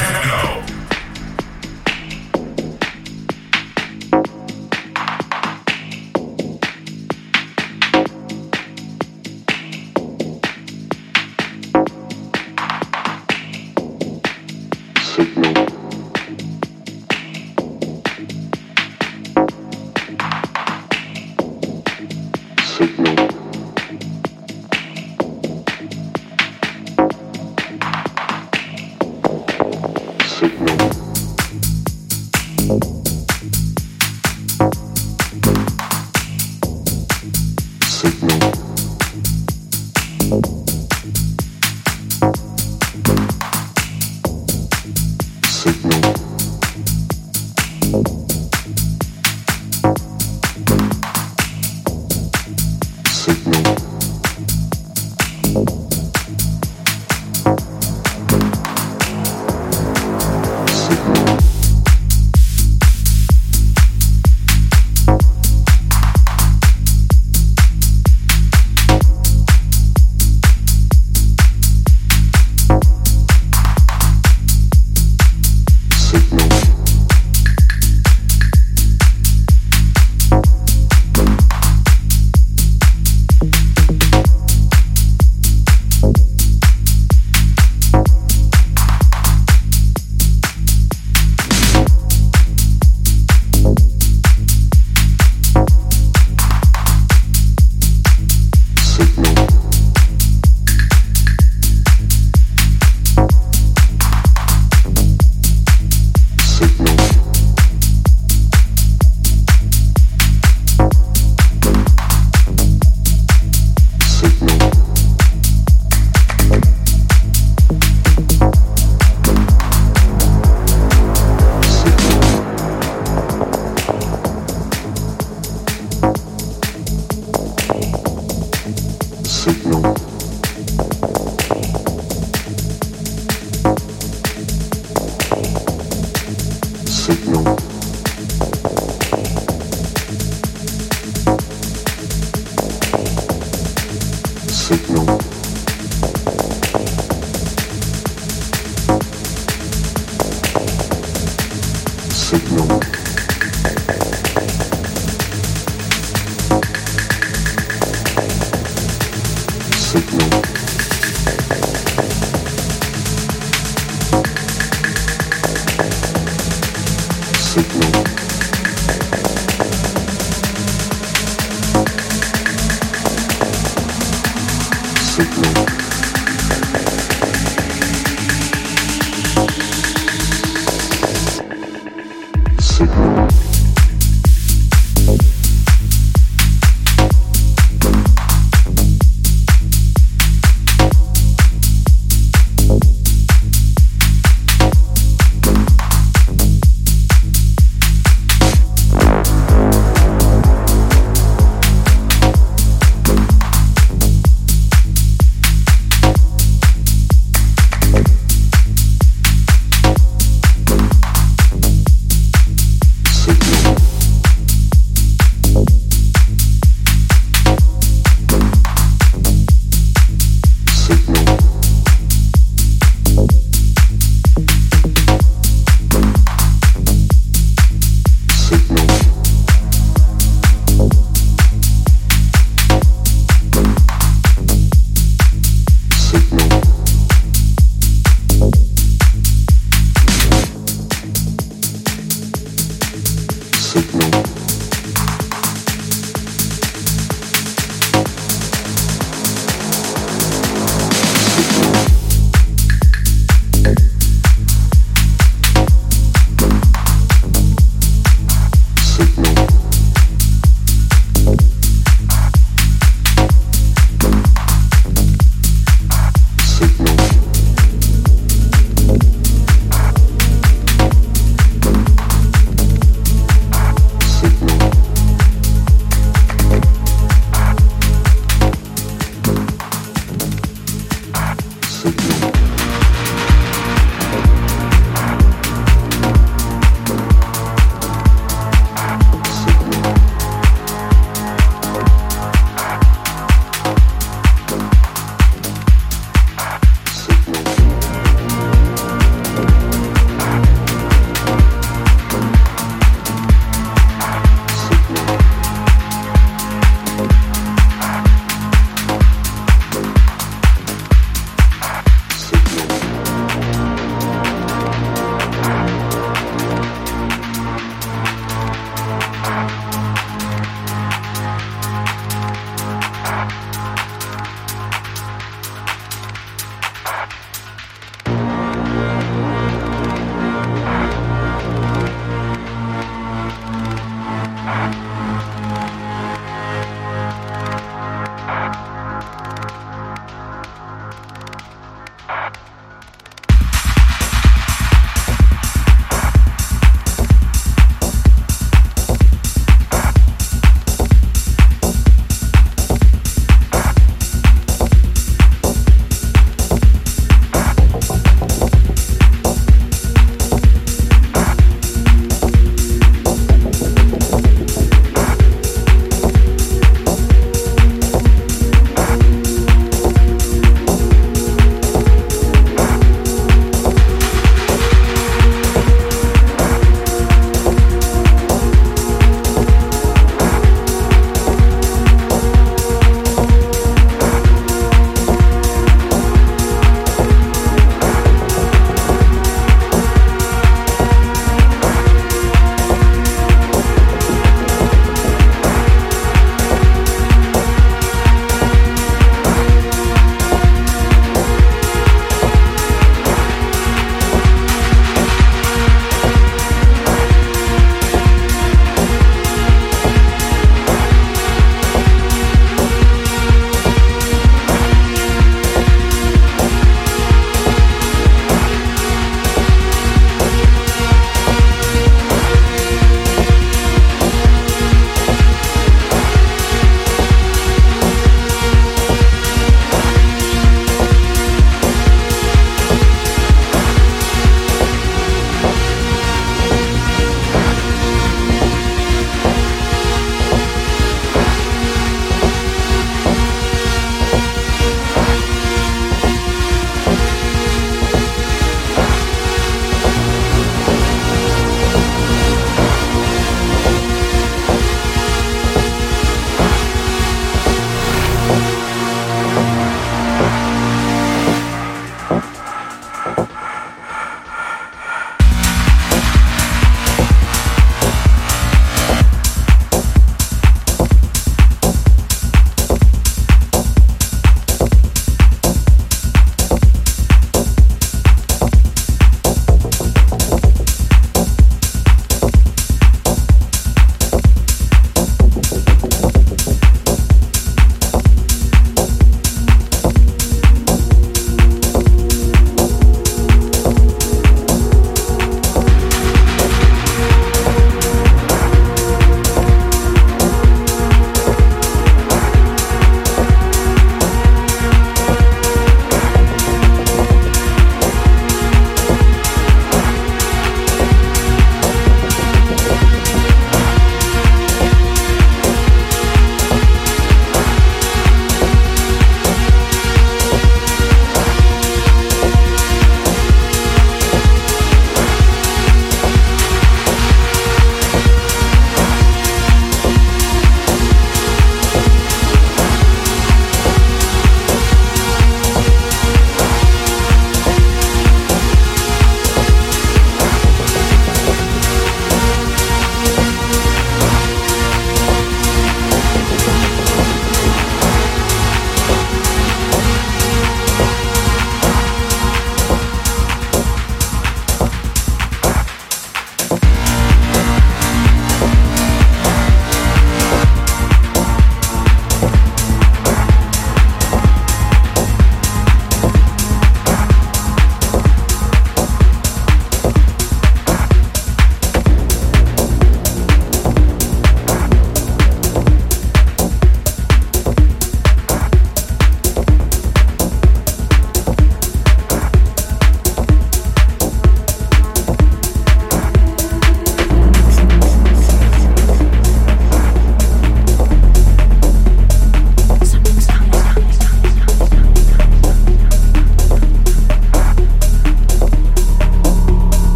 techno.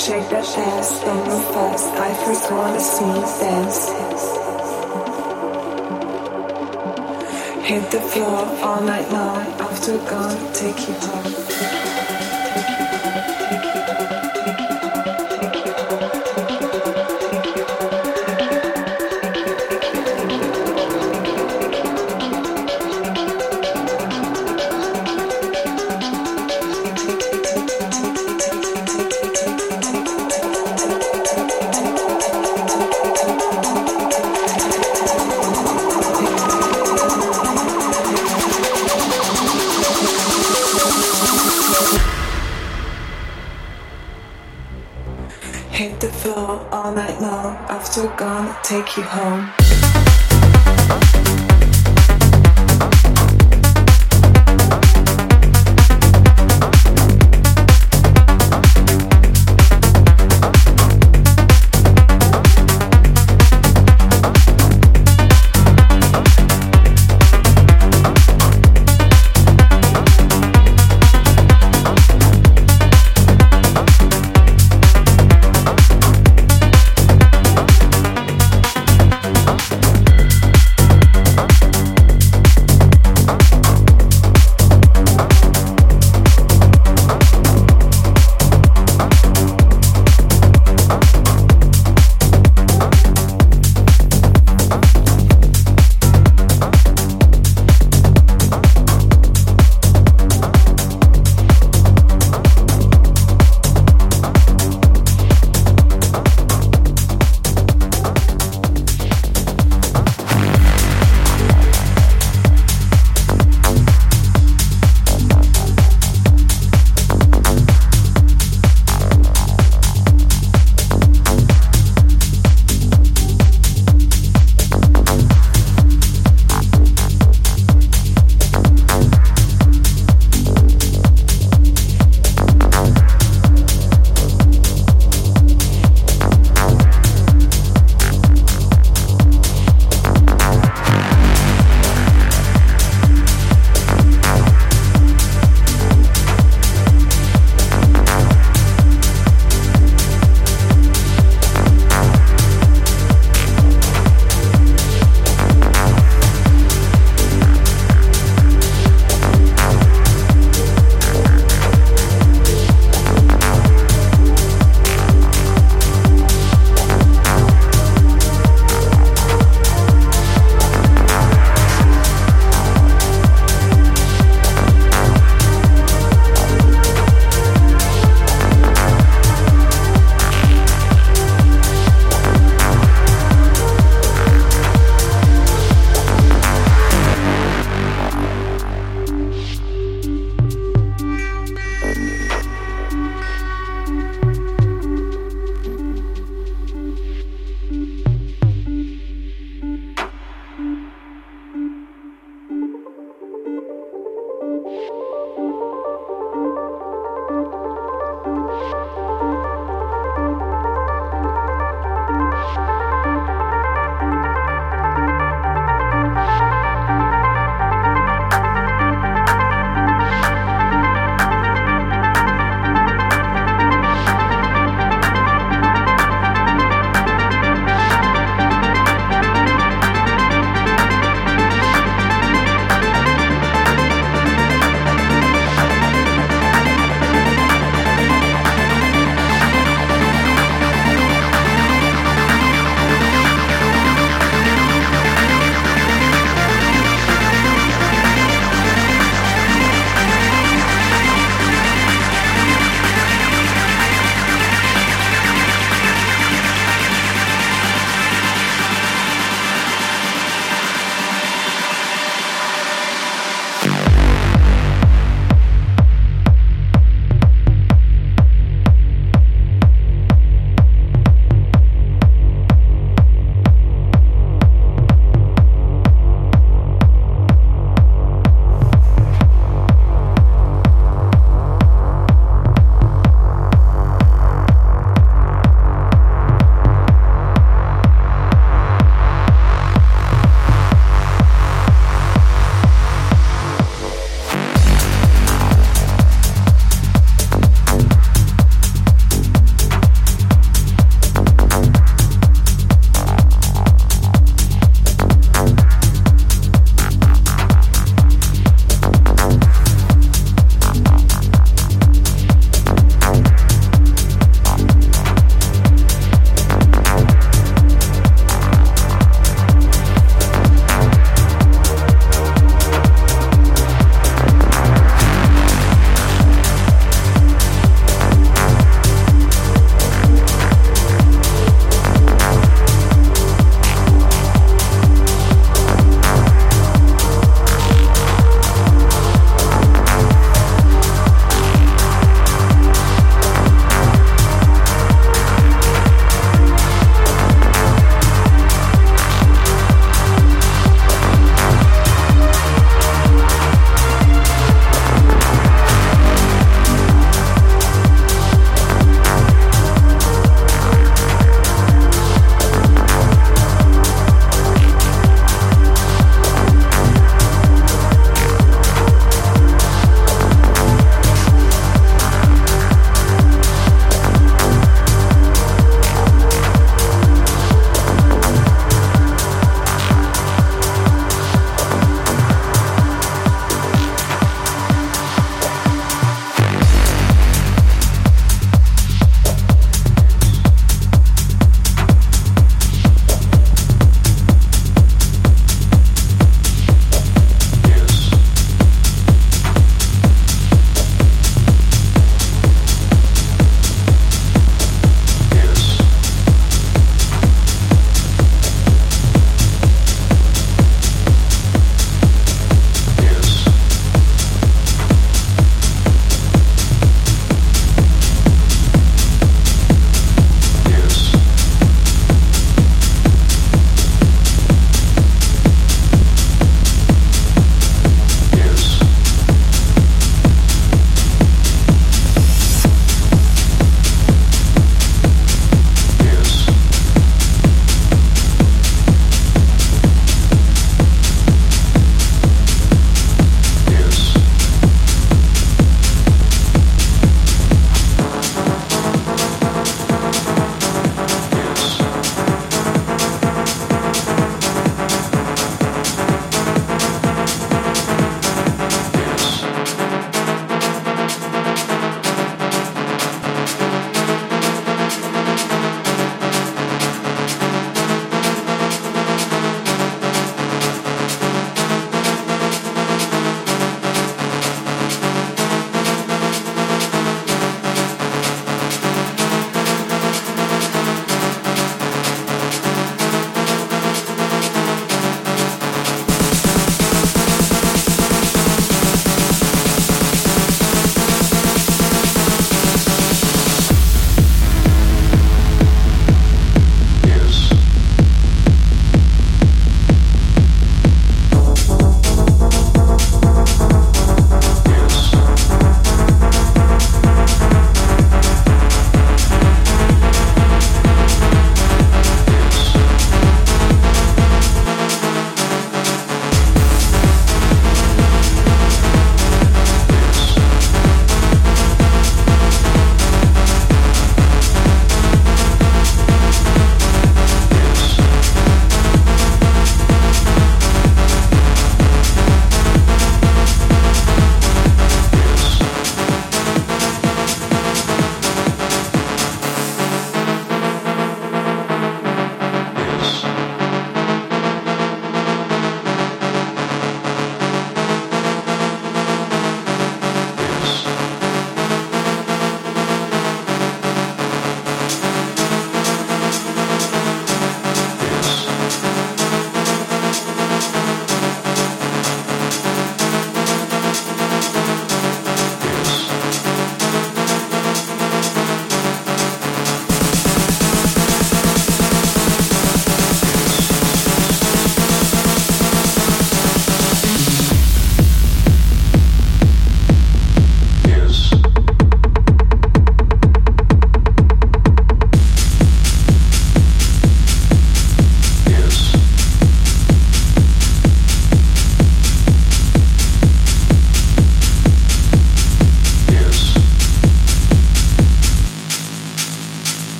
Shake that ass, don't move fast. I first wanna see you dance. Hit the floor all night long, after gonna take you home. Take you home.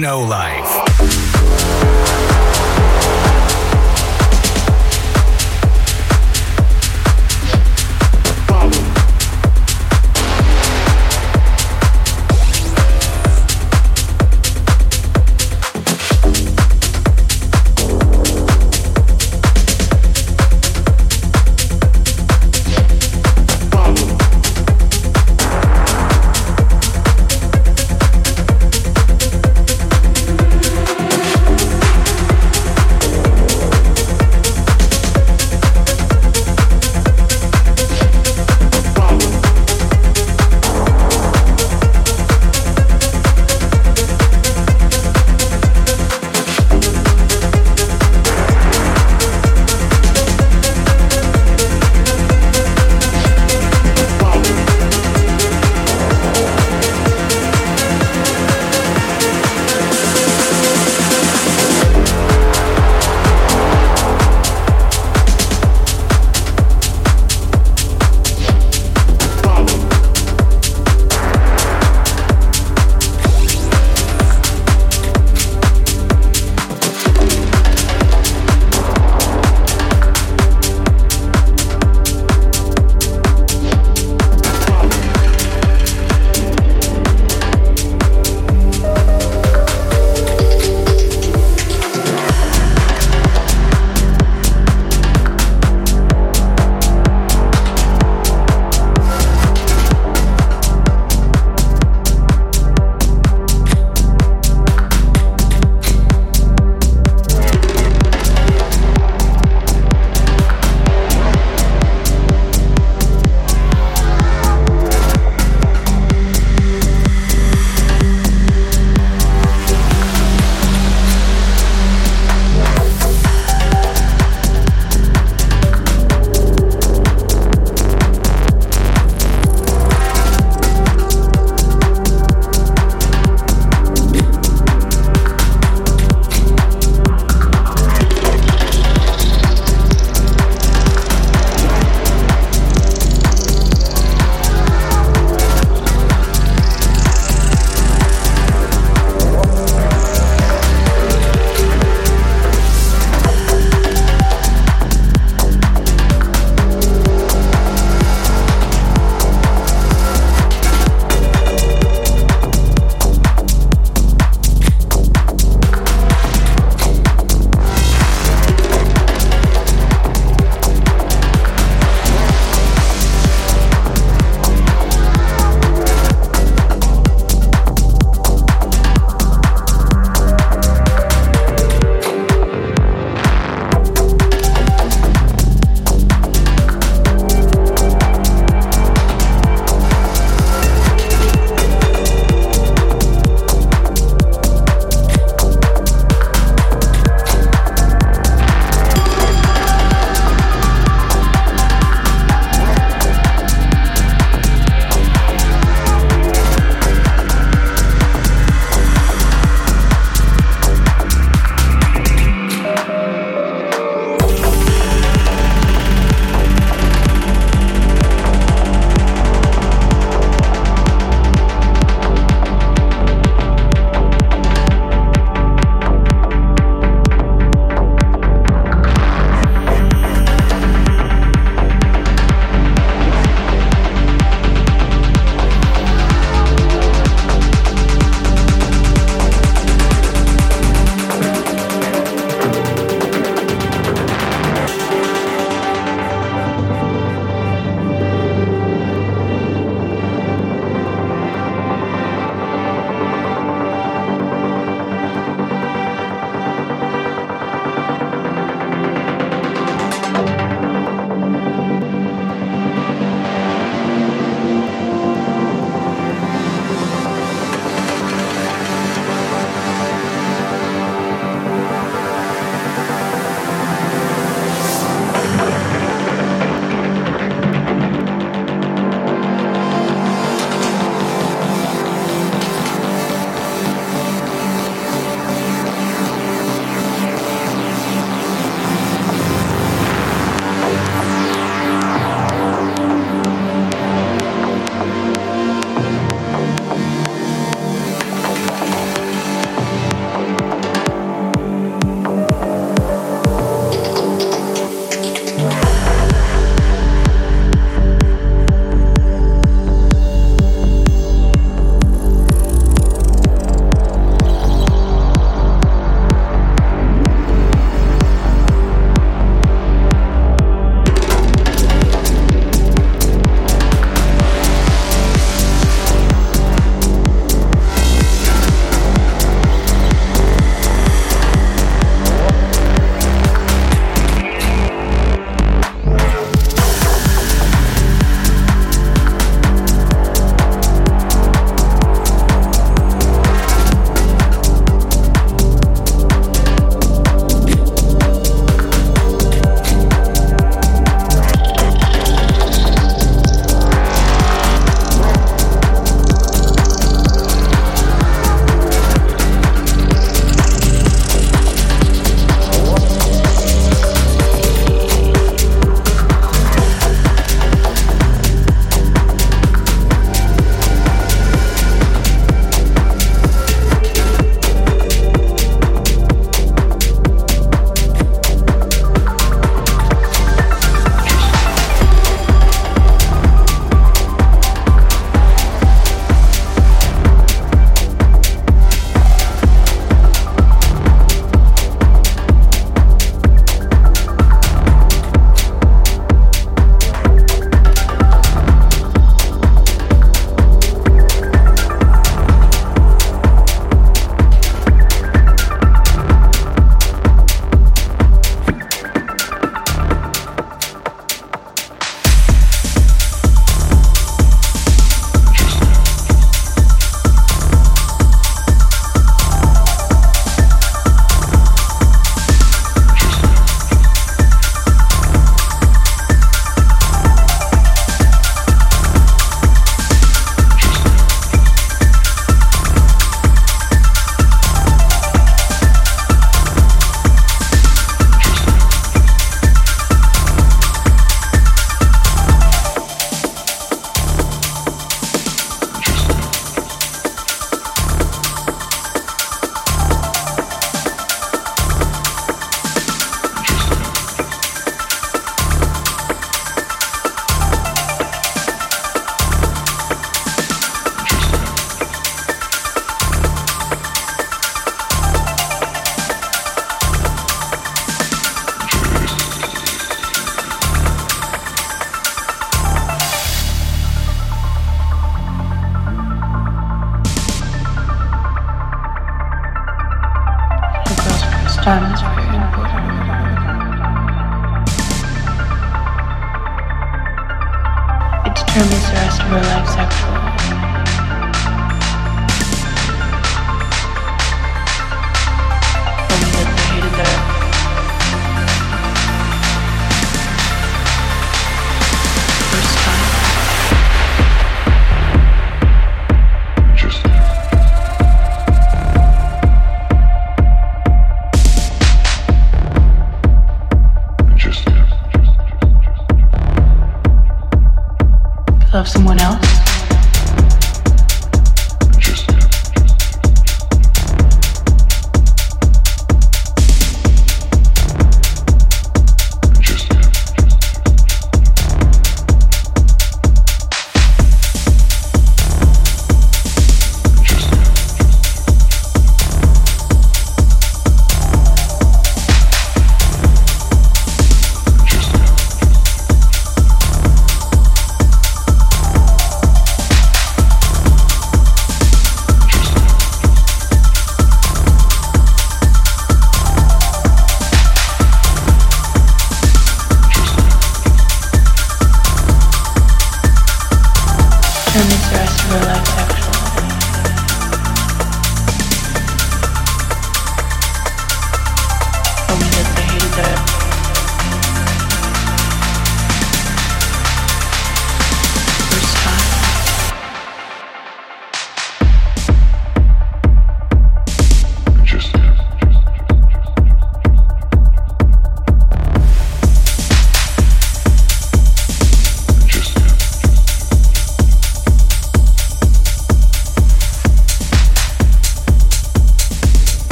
Techno life.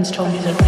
Friends told me that